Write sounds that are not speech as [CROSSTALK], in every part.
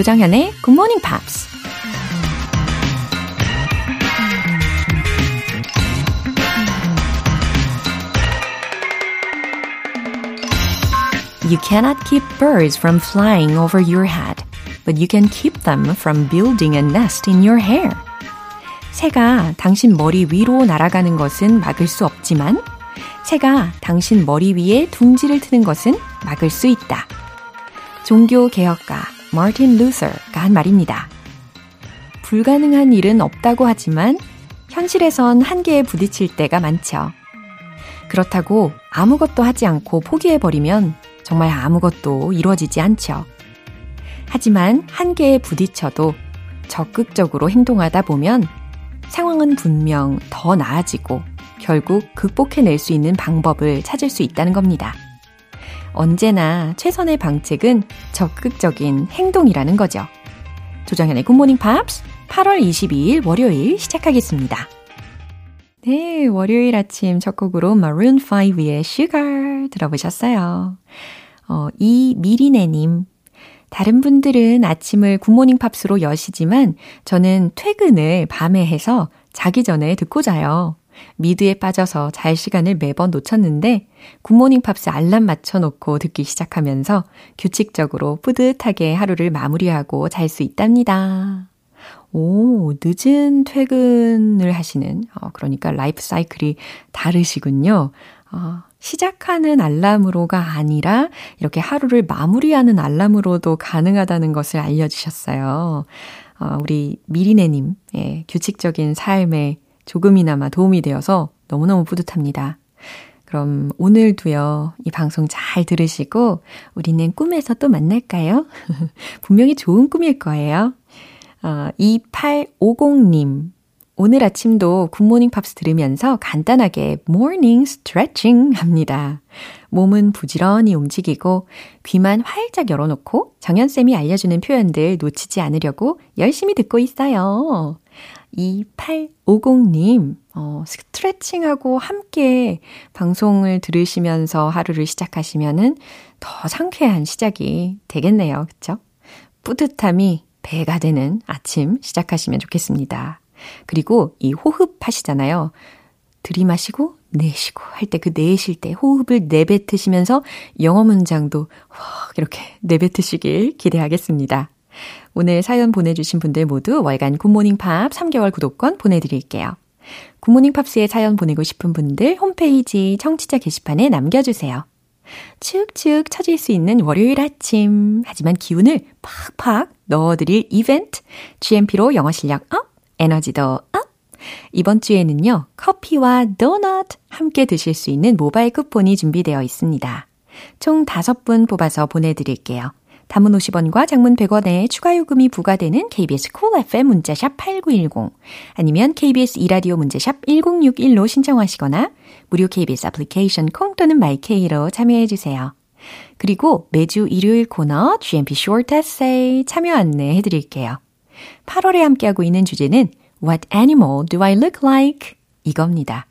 조정현의 Good Morning Pops. You cannot keep birds from flying over your head, but you can keep them from building a nest in your hair. 새가 당신 머리 위로 날아가는 것은 막을 수 없지만 새가 당신 머리 위에 둥지를 트는 것은 막을 수 있다. 종교 개혁가 마틴 루서가 한 말입니다. 불가능한 일은 없다고 하지만 현실에선 한계에 부딪힐 때가 많죠. 그렇다고 아무것도 하지 않고 포기해버리면 정말 아무것도 이루어지지 않죠. 하지만 한계에 부딪혀도 적극적으로 행동하다 보면 상황은 분명 더 나아지고 결국 극복해낼 수 있는 방법을 찾을 수 있다는 겁니다. 언제나 최선의 방책은 적극적인 행동이라는 거죠. 조정현의 굿모닝 팝스 8월 22일 월요일 시작하겠습니다. 네, 월요일 아침 첫 곡으로 Maroon 5의 Sugar 들어보셨어요. 어, 이 미리네님. 다른 분들은 아침을 굿모닝 팝스로 여시지만 저는 퇴근을 밤에 해서 자기 전에 듣고 자요. 미드에 빠져서 잘 시간을 매번 놓쳤는데 굿모닝 팝스 알람 맞춰놓고 듣기 시작하면서 규칙적으로 뿌듯하게 하루를 마무리하고 잘 수 있답니다. 오, 늦은 퇴근을 하시는, 어, 그러니까 라이프 사이클이 다르시군요. 어, 시작하는 알람으로가 아니라 이렇게 하루를 마무리하는 알람으로도 가능하다는 것을 알려주셨어요. 어, 우리 미리네님, 예, 규칙적인 삶에 조금이나마 도움이 되어서 너무너무 뿌듯합니다. 그럼 오늘도요, 이 방송 잘 들으시고, 우리는 꿈에서 또 만날까요? [LAUGHS] 분명히 좋은 꿈일 거예요. 어, 2850님. 오늘 아침도 굿모닝 팝스 들으면서 간단하게 morning 스트레칭 합니다. 몸은 부지런히 움직이고 귀만 활짝 열어놓고 정연쌤이 알려주는 표현들 놓치지 않으려고 열심히 듣고 있어요. 2850님, 어, 스트레칭하고 함께 방송을 들으시면서 하루를 시작하시면은 더 상쾌한 시작이 되겠네요. 그쵸? 뿌듯함이 배가 되는 아침 시작하시면 좋겠습니다. 그리고 이 호흡 하시잖아요. 들이마시고 내쉬고 할 때 그 내쉴 때 호흡을 내뱉으시면서 영어 문장도 확 이렇게 내뱉으시길 기대하겠습니다. 오늘 사연 보내주신 분들 모두 월간 굿모닝 팝스 3개월 구독권 보내드릴게요. 굿모닝 팝스에 사연 보내고 싶은 분들 홈페이지 청취자 게시판에 남겨주세요. 축축 처질 수 있는 월요일 아침. 하지만 기운을 팍팍 넣어드릴 이벤트. GMP로 영어 실력 up, 에너지도 up. 이번 주에는요, 커피와 도넛 함께 드실 수 있는 모바일 쿠폰이 준비되어 있습니다. 총 5분 뽑아서 보내드릴게요. 담은 50원과 장문 100원에 추가 요금이 부과되는 KBS 콜 cool FM 문자샵 8910 아니면 KBS 이라디오 문자샵 1061로 신청하시거나 무료 KBS 애플리케이션 콩 또는 마이케이로 참여해 주세요. 그리고 매주 일요일 코너 GMP Short Essay 참여 안내 해 드릴게요. 8월에 함께하고 있는 주제는 What animal do I look like? 이겁니다.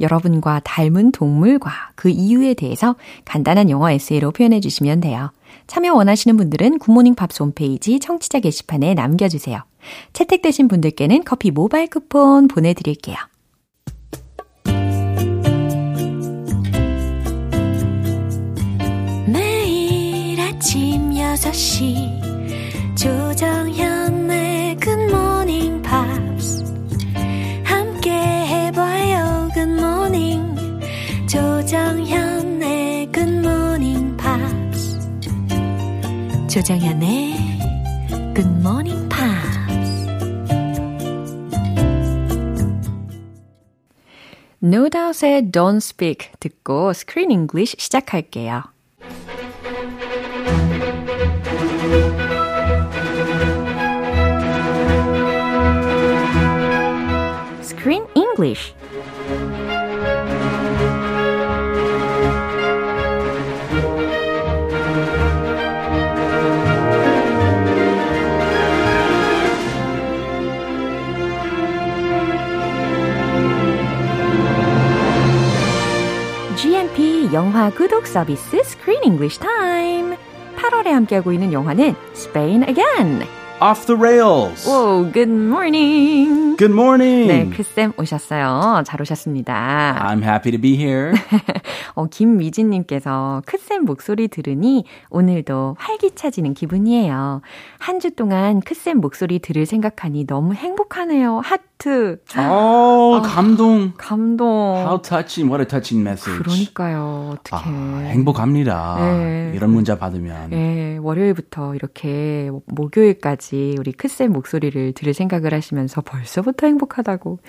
여러분과 닮은 동물과 그 이유에 대해서 간단한 영어 에세이로 표현해 주시면 돼요. 참여 원하시는 분들은 굿모닝 팝스 홈페이지 청취자 게시판에 남겨주세요. 채택되신 분들께는 커피 모바일 쿠폰 보내드릴게요. 아침 6시 조정현의 굿모닝 팝스 No Doubt의 Don't Speak 듣고 Screen English 시작할게요. 영화 구독 서비스 Screen English Time 8월에 함께하고 있는 영화는 Spain Again. Off the rails. Whoa, good morning. Good morning. 네, 크쌤 오셨어요. 잘 오셨습니다. I'm happy to be here. [LAUGHS] 어, 김미진님께서 크쌤 목소리 들으니 오늘도 활기차지는 기분이에요. 한 주 동안 크쌤 목소리 들을 생각하니 너무 행복하네요. 하트. 어, 감동. 감동. How touching. What a touching message. 그러니까요. 어떻게. 아, 행복합니다. 네. 이런 문자 받으면. 네, 월요일부터 이렇게 목요일까지 우리 크쌤 목소리를 들을 생각을 하시면서 벌써부터 행복하다고.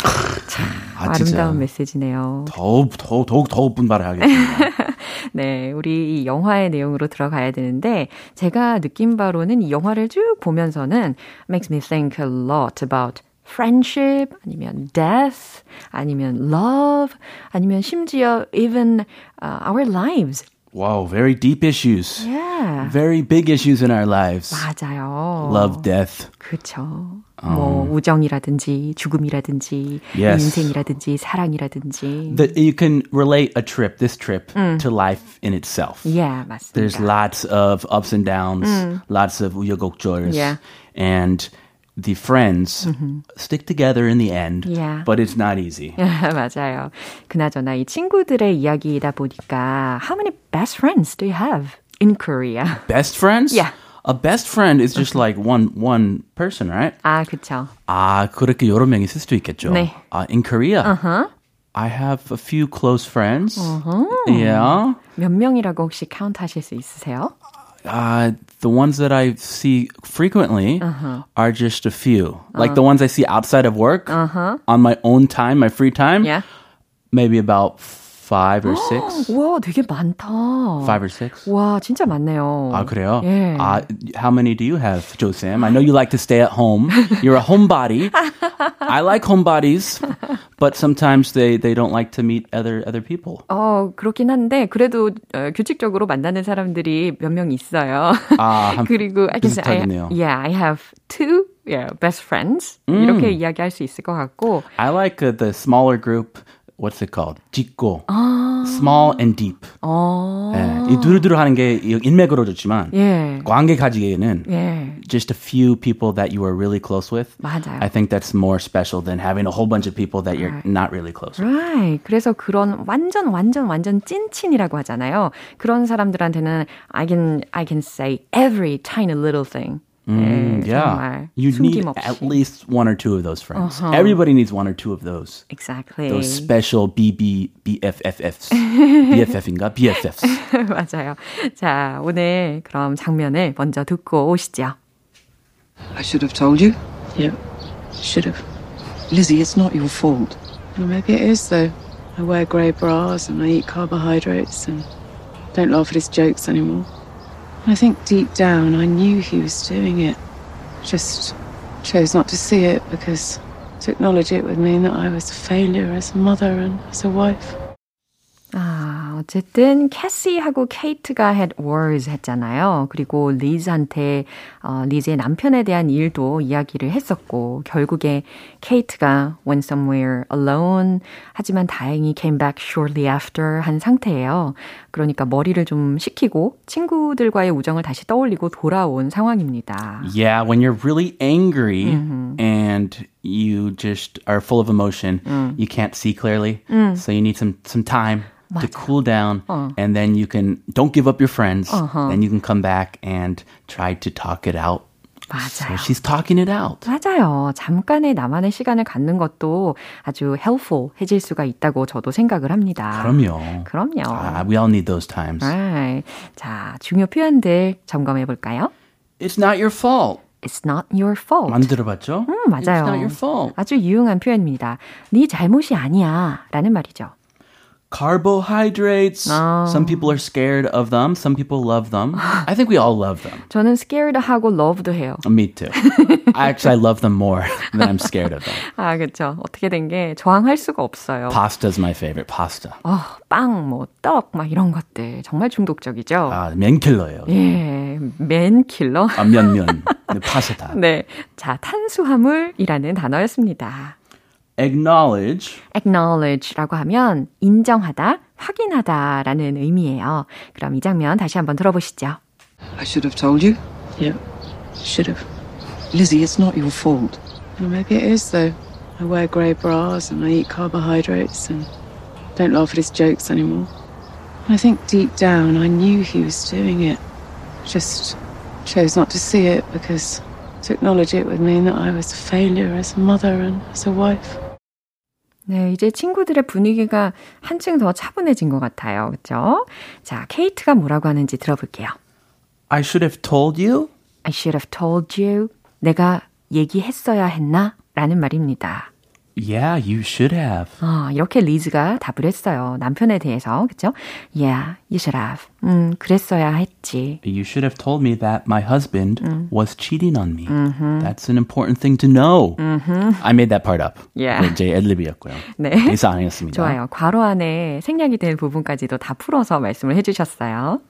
참 아, 아름다운. 메시지네요. 더욱, 더욱, 더욱, 더욱 분발을 하겠습니다. [LAUGHS] 네, 우리 이 영화의 내용으로 들어가야 되는데 제가 느낀 바로는 이 영화를 쭉 보면서는 makes me think a lot about friendship 아니면 death 아니면 love 아니면 심지어 even uh, our lives. wow, very deep issues. Yeah. Very big issues in our lives. 맞아요. Love, death. 그렇죠. 뭐 우정이라든지 죽음이라든지 Yes. 인생이라든지 사랑이라든지. That you can relate a trip, this trip, to life in itself. yeah, 맞습니다. There's lots of ups and downs, lots of 우여곡절s. Yeah. And the friends stick together in the end, Yeah. but it's not easy. [LAUGHS] 맞아요. 그나저나 이 친구들의 이야기이다 보니까 how many best friends do you have in Korea? [LAUGHS] Best friends? Yeah. A best friend is just like one one person, right? 아, 그쵸. 아, 그렇게 여러 명 있을 수도 있겠죠. 네. 아, in Korea, I have a few close friends. Yeah. 몇 명이라고 혹시 카운트 하실 수 있으세요? Uh, the ones that I see frequently uh-huh. are just a few. Like uh. the ones I see outside of work uh-huh. on my own time, my free time. Yeah. Maybe about five or six. [GASPS] 와, 되게 많다. Five or six. 와, 진짜 많네요. 아, 그래요? 예. Uh, how many do you have, Joe Sam? I know you like to stay at home. You're a homebody. I like homebodies, but sometimes they, they don't like to meet other other people. 어, 그렇긴 한데, 그래도 어, 규칙적으로 만나는 사람들이 몇 명 있어요. 아, 한- [LAUGHS] 그리고, I can say, I, 비슷하겠네요. yeah, I have two yeah, best friends. 이렇게 이야기할 수 있을 것 같고, I like uh, the smaller group. What's it called? 짓고. Small and deep. 예, 이 두루두루 하는 게 이- 인맥으로 좋지만 예. 관계 가지기에는 예. just a few people that you are really close with. 맞아요. I think that's more special than having a whole bunch of people that you're not really close with. Right. 그래서 그런 완전 완전 완전 찐친이라고 하잖아요. 그런 사람들한테는 I can I can say every tiny little thing. 네, Yeah. 정말 You need 숨김없이. at least one or two of those friends. Everybody needs one or two of those. Exactly. Those special BB BFFFs. BFF인가? BFFs. 맞아요. 자, 오늘 그럼 장면을 먼저 듣고 오시죠. I should have told you. Yeah, should have. Lizzie, it's not your fault. Well, maybe it is, though. I wear grey bras and I eat carbohydrates and don't laugh at his jokes anymore. I think deep down I knew he was doing it. Just chose not to see it because to acknowledge it would mean that I was a failure as a mother and as a wife. 아, 어쨌든 캐시하고 케이트가 had wars 했잖아요. 그리고 리즈한테 어, 리즈의 남편에 대한 일도 이야기를 했었고 결국에 케이트가 went somewhere alone 하지만 다행히 came back shortly after 한 상태예요. 그러니까 머리를 좀 식히고 친구들과의 우정을 다시 떠올리고 돌아온 상황입니다. Yeah, when you're really angry and you just are full of emotion, you can't see clearly. So you need some some time to cool down and then you can don't give up your friends. Then you can come back and try to talk it out. So 맞아요. she's talking it out. 맞아요. 잠깐의 나만의 시간을 갖는 것도 아주 helpful 해질 수가 있다고 저도 생각을 합니다. 그럼요. 그럼요. Ah, we all need those times. Right. 자, 중요 표현들 점검해 볼까요? It's not your fault. It's not your fault. 많이 들어봤죠? 음, 맞아요. It's not your fault. 아주 유용한 표현입니다. 네 잘못이 아니야. 라는 말이죠. Carbohydrates. Some people are scared of them. Some people love them. I think we all love them. 저는 scared 하고 loved 해요. Me too. Actually, I love them more than I'm scared of them. 아, 그렇죠. 어떻게 된 게 저항할 수가 없어요. Pasta's my favorite. Pasta. 어, 빵, 뭐, 떡, 막 이런 것들. 정말 중독적이죠. 아, 면킬러예요. 예, 맨킬러. 아, 면면. 네, 파스타. 네. 자, 탄수화물이라는 단어였습니다. Acknowledge. acknowledge라고 하면 인정하다, 확인하다라는 의미예요. 그럼 이 장면 다시 한번 들어보시죠. I should have told you. Yeah, should have. Lizzie, it's not your fault. Well, maybe it is, though. I wear grey bras and I eat carbohydrates and don't laugh at his jokes anymore. I think deep down I knew he was doing it. Just chose not to see it because to acknowledge it would mean that I was a failure as a mother and as a wife. 네, 이제 친구들의 분위기가 한층 더 차분해진 것 같아요. 그렇죠? 자, 케이트가 뭐라고 하는지 들어볼게요. I should have told you? I should have told you. 내가 얘기했어야 했나? 라는 말입니다. Yeah, you should have. 어, 이렇게 리즈가 답을 했어요. 남편에 대해서. 그쵸? Yeah, you should have. 음, 그랬어야 했지. You should have told me that my husband was cheating on me. That's an important thing to know. I made that part up. Yeah. 네, 제 애드립이었고요. 네. 대사 아니었습니다. 좋아요. 괄호 안에 생략이 된 부분까지도 다 풀어서 말씀을 해주셨어요.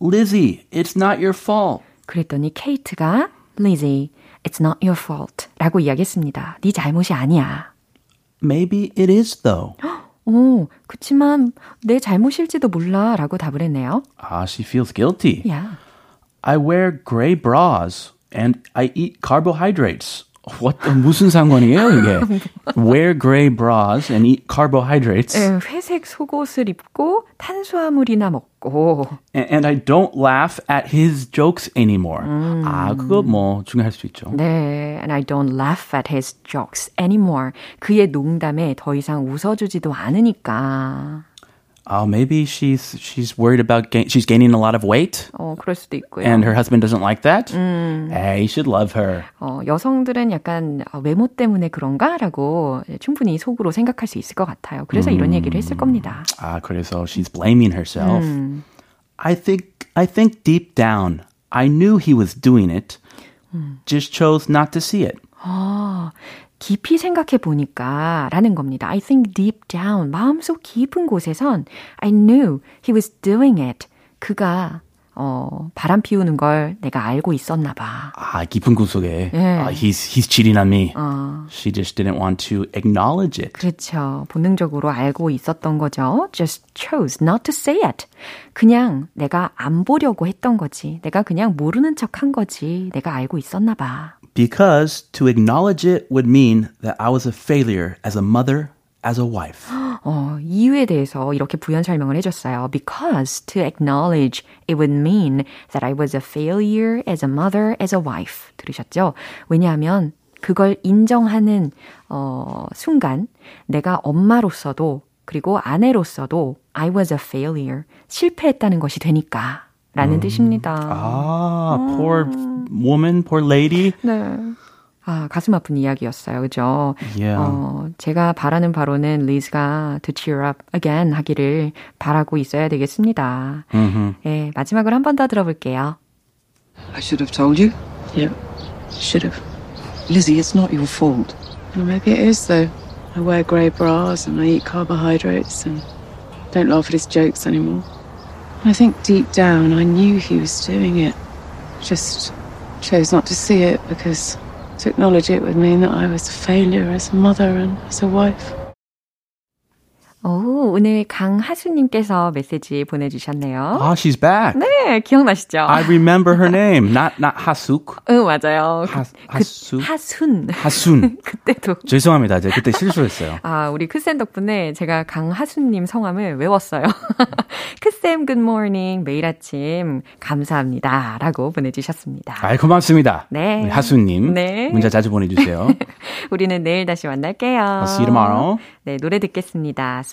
Lizzie, it's not your fault. 그랬더니 케이트가 Lizzie, it's not your fault 라고 이야기했습니다. 네 잘못이 아니야. Maybe it is though. [GASPS] 오, 그치만 내 잘못일지도 몰라 라고 답을 했네요. Ah, she feels guilty. Yeah. I wear gray bras and I eat carbohydrates. What 무슨 상관이에요 이게? Wear gray bras and eat carbohydrates. 에, 회색 속옷을 입고 탄수화물이나 먹고 And, and I don't laugh at his jokes anymore. 아, 그거 뭐 중요할 수 있죠. 네, and I don't laugh at his jokes anymore. 그의 농담에 더 이상 웃어주지도 않으니까. Oh, maybe she's she's worried about gain, she's gaining a lot of weight, 어, 그럴 수도 있고요. and her husband doesn't like that. Hey, you should love her. 어, 여성들은 약간 어, 외모 때문에 그런가라고 충분히 속으로 생각할 수 있을 것 같아요. 그래서 이런 얘기를 했을 겁니다. Ah, 그래서 she's blaming herself. I think I think deep down I knew he was doing it, just chose not to see it. 아, 깊이 생각해 보니까 라는 겁니다. I think deep down, 마음속 깊은 곳에선 I knew he was doing it. 그가 어, 바람 피우는 걸 내가 알고 있었나 봐. 아, 깊은 구석에 예. ah, he's he's cheating on me. 어, She just didn't want to acknowledge it. 그렇죠. 본능적으로 알고 있었던 거죠. Just chose not to say it. 그냥 내가 안 보려고 했던 거지. 내가 그냥 모르는 척 한 거지. 내가 알고 있었나 봐. Because to acknowledge it would mean that I was a failure as a mother, as a wife. 어, 이유에 대해서 이렇게 부연 설명을 해줬어요. Because to acknowledge it would mean that I was a failure as a mother, as a wife. 들으셨죠? 왜냐하면 그걸 인정하는 어, 순간 내가 엄마로서도 그리고 아내로서도 I was a failure. 실패했다는 것이 되니까. 라는 뜻입니다. Ah, poor woman, poor lady. 네. 아, 가슴 아픈 이야기였어요. 그죠? Yeah. 어, 제가 바라는 바로는 리즈가 to cheer up again 하기를 바라고 있어야 되겠습니다. 예, 마지막으로 한 번 더 들어볼게요. I should have told you. Yeah, should have. Lizzie, it's not your fault. Well, maybe it is, though. I wear grey bras and I eat carbohydrates and don't laugh at his jokes anymore. I think deep down I knew he was doing it. Just chose not to see it because to acknowledge it would mean that I was a failure as a mother and as a wife. 오, 오늘 강하수님께서 메시지 보내주셨네요. Ah, she's back. 네, 기억나시죠? I remember her [LAUGHS] name. Not not Hasuk. 응, 맞아요. 하, 그, 하수. 하순. 하순. 그때도. 죄송합니다. 제가 그때 실수했어요. 아, 우리 크쌤 덕분에 제가 강하수님 성함을 외웠어요. [LAUGHS] 크쌤 굿모닝 매일 아침 감사합니다. 라고 보내주셨습니다. 아, 고맙습니다. 네. 하수님. 네. 문자 자주 보내주세요. [LAUGHS] 우리는 내일 다시 만날게요. I'll see you tomorrow. 네, 노래 듣겠습니다.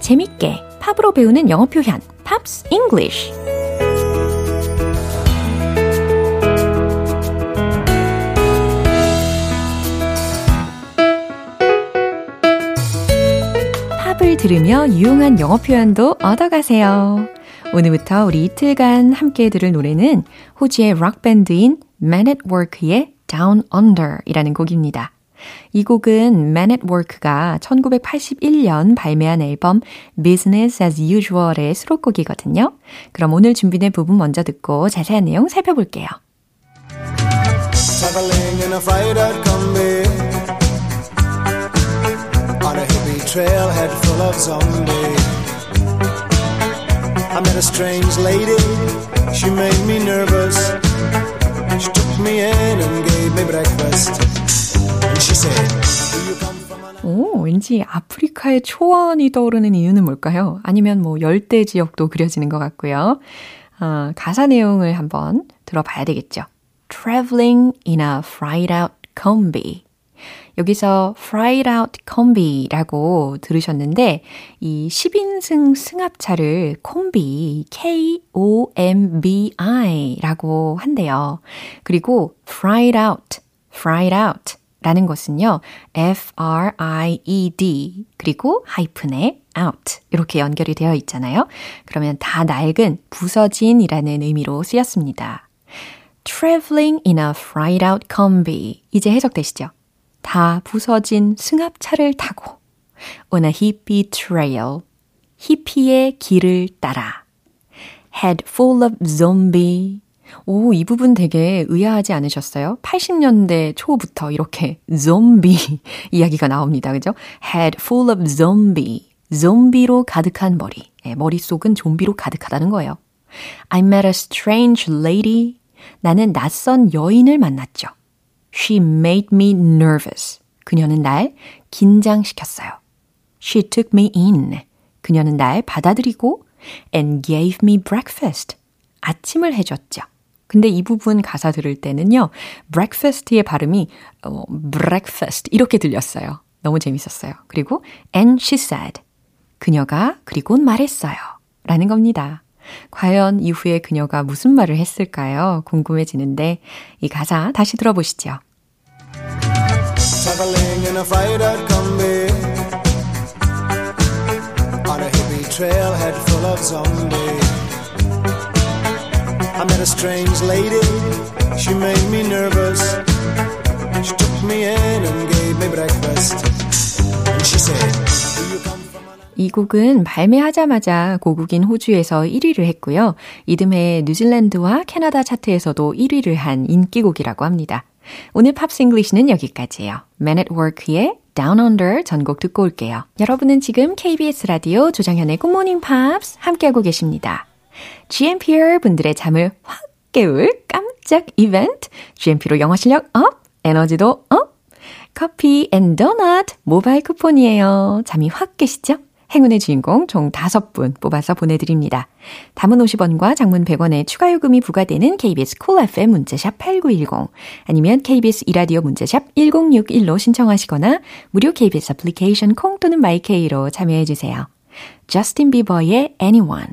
재밌게 팝으로 배우는 영어 표현 Pops English 들으며 유용한 영어 표현도 얻어가세요. 오늘부터 우리 이틀간 함께 들을 노래는 호주의 락밴드인 Men at Work의 Down Under 이라는 곡입니다. 이 곡은 Man at Work가 1981년 발매한 앨범 Business as Usual의 수록곡이거든요. 그럼 오늘 준비된 부분 먼저 듣고 자세한 내용 살펴볼게요. Traveling in a freighter combi On a hippie trailhead full of zombies I met a strange lady She made me nervous She took me in and gave me breakfast 오, 왠지 아프리카의 초원이 떠오르는 이유는 뭘까요? 아니면 뭐 열대 지역도 그려지는 것 같고요. 어, 가사 내용을 한번 들어봐야 되겠죠. Traveling in a fried out combi. 여기서 fried out combi라고 들으셨는데 이 10인승 승합차를 콤비 K-O-M-B-I라고 한대요. 그리고 fried out, fried out 라는 것은요, F-R-I-E-D, 그리고 하이픈에 out. 이렇게 연결이 되어 있잖아요. 그러면 다 낡은, 부서진 이라는 의미로 쓰였습니다. traveling in a fried out combi. 이제 해석되시죠? 다 부서진 승합차를 타고 on a hippie trail. 히피의 길을 따라 head full of zombie. 오, 이 부분 되게 의아하지 않으셨어요? 80년대 초부터 이렇게 좀비 [LAUGHS] 이야기가 나옵니다. 그죠? Head full of zombie. 좀비로 가득한 머리. 네, 머릿속은 좀비로 가득하다는 거예요. I met a strange lady. 나는 낯선 여인을 만났죠. She made me nervous. 그녀는 날 긴장시켰어요. She took me in. 그녀는 날 받아들이고 and gave me breakfast. 아침을 해줬죠. 근데 이 부분 가사 들을 때는요, breakfast의 발음이 어, breakfast 이렇게 들렸어요. 너무 재밌었어요. 그리고 and she said 그녀가 그리곤 말했어요. 라는 겁니다. 과연 이후에 그녀가 무슨 말을 했을까요? 궁금해지는데 이 가사 다시 들어보시죠. Traveling in a freighter combi On a hippie trailhead full of zombies I met a strange lady. She made me nervous. She took me in and gave me breakfast. And she said, 이 곡은 발매하자마자 고국인 호주에서 1위를 했고요. 이듬해 뉴질랜드와 캐나다 차트에서도 1위를 한 인기곡이라고 합니다. 오늘 Pops English는 여기까지예요. Men at Work의 Down Under 전곡 듣고 올게요. 여러분은 지금 KBS 라디오 조정현의 Good Morning Pops 함께하고 계십니다. GMPer 분들의 잠을 확 깨울 깜짝 이벤트. GMP로 영어 실력 up, 에너지도 up. 커피 and 도넛 모바일 쿠폰이에요. 잠이 확 깨시죠? 행운의 주인공 총 5분 뽑아서 보내드립니다. 단문 50원과 장문 100원의 추가 요금이 부과되는 KBS cool FM 문자샵 8910 아니면 KBS 2라디오 문자샵 1061로 신청하시거나 무료 KBS 애플리케이션 콩 또는 my K로 참여해주세요. 저스틴 비버의 Anyone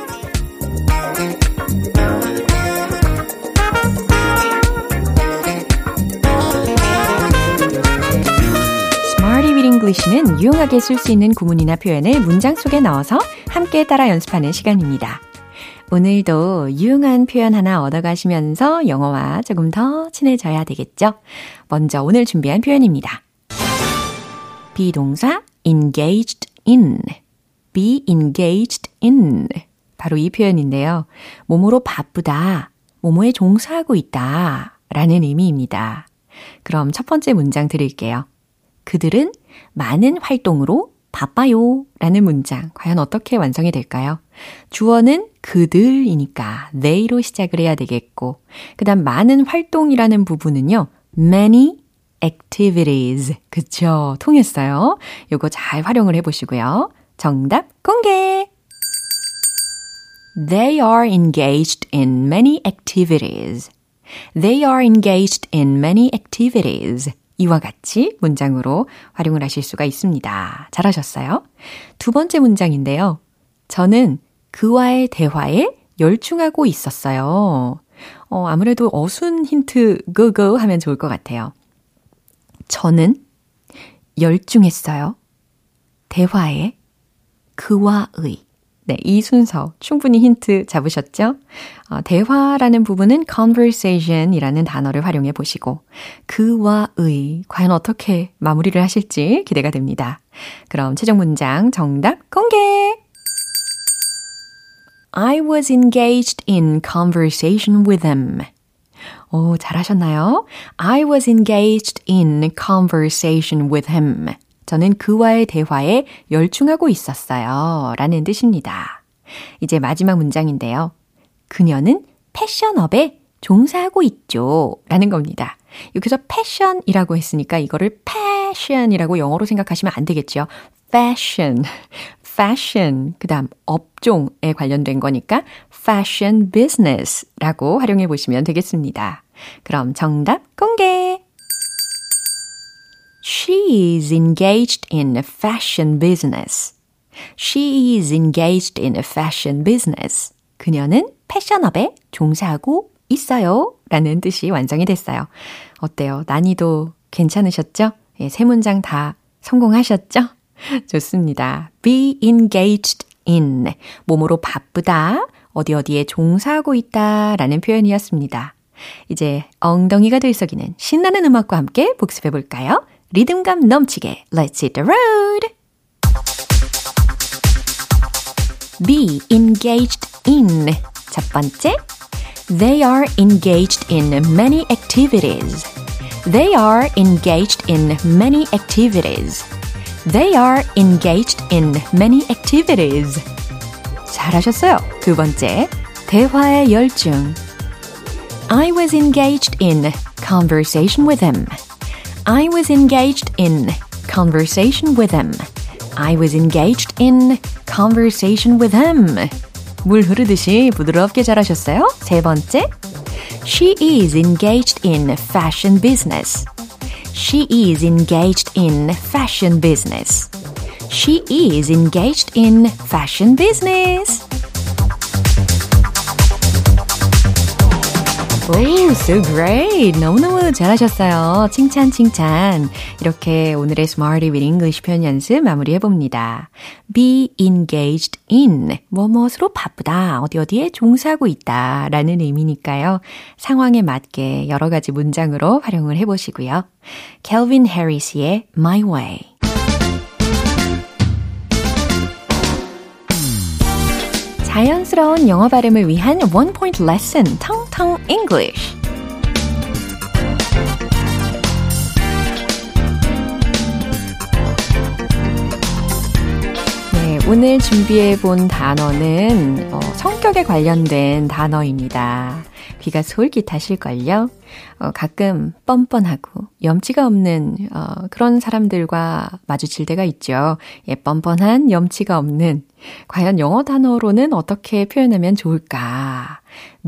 English는 유용하게 쓸 수 있는 구문이나 표현을 문장 속에 넣어서 함께 따라 연습하는 시간입니다. 오늘도 유용한 표현 하나 얻어가시면서 영어와 조금 더 친해져야 되겠죠? 먼저 오늘 준비한 표현입니다. be동사 engaged in, be engaged in. 바로 이 표현인데요. 뭐로 바쁘다, 뭐에 종사하고 있다 라는 의미입니다. 그럼 첫 번째 문장 드릴게요. 그들은 많은 활동으로 바빠요 라는 문장 과연 어떻게 완성이 될까요? 주어는 그들이니까 they로 시작을 해야 되겠고 그 다음 많은 활동이라는 부분은요 many activities 그쵸 통했어요. 요거 잘 활용을 해보시고요. 정답 공개! They are engaged in many activities. They are engaged in many activities. 이와 같이 문장으로 활용을 하실 수가 있습니다. 잘하셨어요? 두 번째 문장인데요. 저는 그와의 대화에 열중하고 있었어요. 어, 아무래도 어순 힌트 고고 하면 좋을 것 같아요. 저는 열중했어요. 대화에 그와의 네, 이 순서 충분히 힌트 잡으셨죠? 어, 대화라는 부분은 conversation이라는 단어를 활용해 보시고 그와의 과연 어떻게 마무리를 하실지 기대가 됩니다. 그럼 최종 문장 정답 공개! I was engaged in conversation with him. 오, 잘하셨나요? I was engaged in conversation with him. 저는 그와의 대화에 열중하고 있었어요. 라는 뜻입니다. 이제 마지막 문장인데요. 그녀는 패션업에 종사하고 있죠. 라는 겁니다. 여기서 패션이라고 했으니까 이거를 패션이라고 영어로 생각하시면 안 되겠죠. fashion, fashion, 그 다음 업종에 관련된 거니까 fashion business라고 활용해 보시면 되겠습니다. 그럼 정답 공개! She is engaged in a fashion business. She is engaged in a fashion business. 그녀는 패션업에 종사하고 있어요. 라는 뜻이 완성이 됐어요. 어때요? 난이도 괜찮으셨죠? 예, 세 문장 다 성공하셨죠? [LAUGHS] 좋습니다. be engaged in. 몸으로 바쁘다. 어디 어디에 종사하고 있다. 라는 표현이었습니다. 이제 엉덩이가 들썩이는 신나는 음악과 함께 복습해 볼까요? 리듬감 넘치게 Let's hit the road! Be engaged in 첫 번째 They are engaged in many activities. They are engaged in many activities. They are engaged in many activities. 잘하셨어요. 두 번째, 대화의 열중. I was engaged in conversation with him. I was engaged in conversation with him. I was engaged in conversation with him. 물 흐르듯이 부드럽게 잘하셨어요. 세 번째. She is engaged in fashion business. She is engaged in fashion business. She is engaged in fashion business. 오, so great. 너무너무 잘하셨어요. 칭찬, 칭찬. 이렇게 오늘의 Smarty with English 표현 연습 마무리해봅니다. Be engaged in. 뭐뭐으로 바쁘다. 어디 어디에 종사하고 있다. 라는 의미니까요. 상황에 맞게 여러 가지 문장으로 활용을 해보시고요. Calvin Harris의 My Way. 자연스러운 영어 발음을 위한 원 포인트 레슨 텅텅 English. 네, 오늘 준비해 본 단어는 어, 성격에 관련된 단어입니다. 귀가 솔깃하실걸요? 어, 가끔 뻔뻔하고 염치가 없는 어, 그런 사람들과 마주칠 때가 있죠. 예, 뻔뻔한 염치가 없는 과연 영어 단어로는 어떻게 표현하면 좋을까?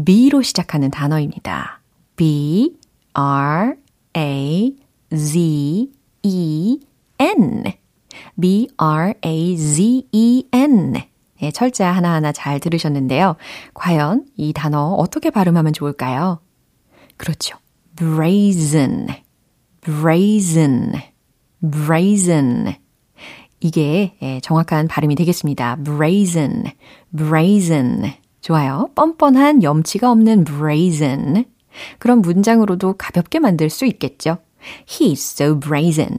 B로 시작하는 단어입니다. B, R, A, Z, E, N. B, R, A, Z, E, N. 예, 철자 하나하나 잘 들으셨는데요. 과연 이 단어 어떻게 발음하면 좋을까요? 그렇죠. brazen, brazen, brazen. 이게 예, 정확한 발음이 되겠습니다. brazen, brazen. 좋아요. 뻔뻔한 염치가 없는 brazen. 그런 문장으로도 가볍게 만들 수 있겠죠. He's so brazen.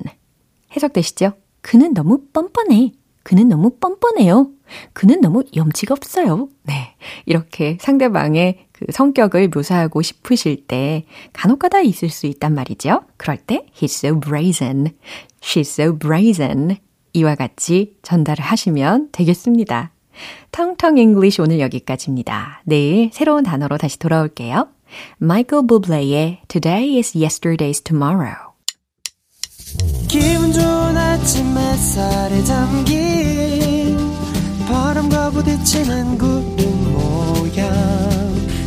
해석되시죠? 그는 너무 뻔뻔해. 그는 너무 뻔뻔해요. 그는 너무 염치가 없어요. 네. 이렇게 상대방의 그 성격을 묘사하고 싶으실 때 간혹가다 있을 수 있단 말이죠. 그럴 때 he's so brazen, she's so brazen 이와 같이 전달을 하시면 되겠습니다. 텅텅 English 오늘 여기까지입니다. 내일 새로운 단어로 다시 돌아올게요. 마이클 부블레의 Today is Yesterday's Tomorrow 기분 좋은 아침 햇살에 담긴 바람과 부딪히는 구름 모양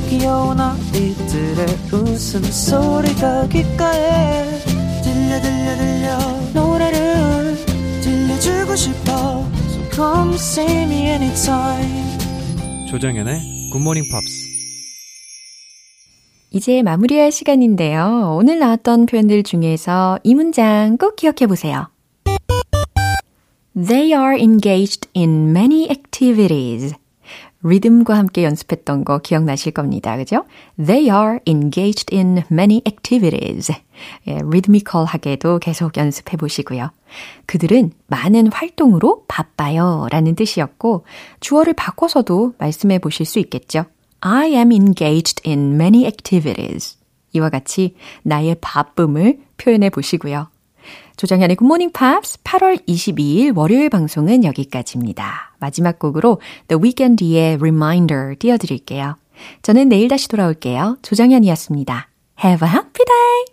귀여운 아이들의 웃음소리가 귓가에 들려 들려 들려 노래를 들려주고 싶어 So come see me anytime 조정연의 굿모닝 팝스 이제 마무리할 시간인데요. 오늘 나왔던 표현들 중에서 이 문장 꼭 기억해 보세요. They are engaged in many activities. 리듬과 함께 연습했던 거 기억나실 겁니다. 그죠? They are engaged in many activities. 예, 리드미컬하게도 계속 연습해 보시고요. 그들은 많은 활동으로 바빠요 라는 뜻이었고 주어를 바꿔서도 말씀해 보실 수 있겠죠. I am engaged in many activities. 이와 같이 나의 바쁨을 표현해 보시고요. 조정현의 굿모닝 팝스 8월 22일 월요일 방송은 여기까지입니다. 마지막 곡으로 The Weeknd의 Reminder 띄워드릴게요. 저는 내일 다시 돌아올게요. 조정현이었습니다. Have a happy day!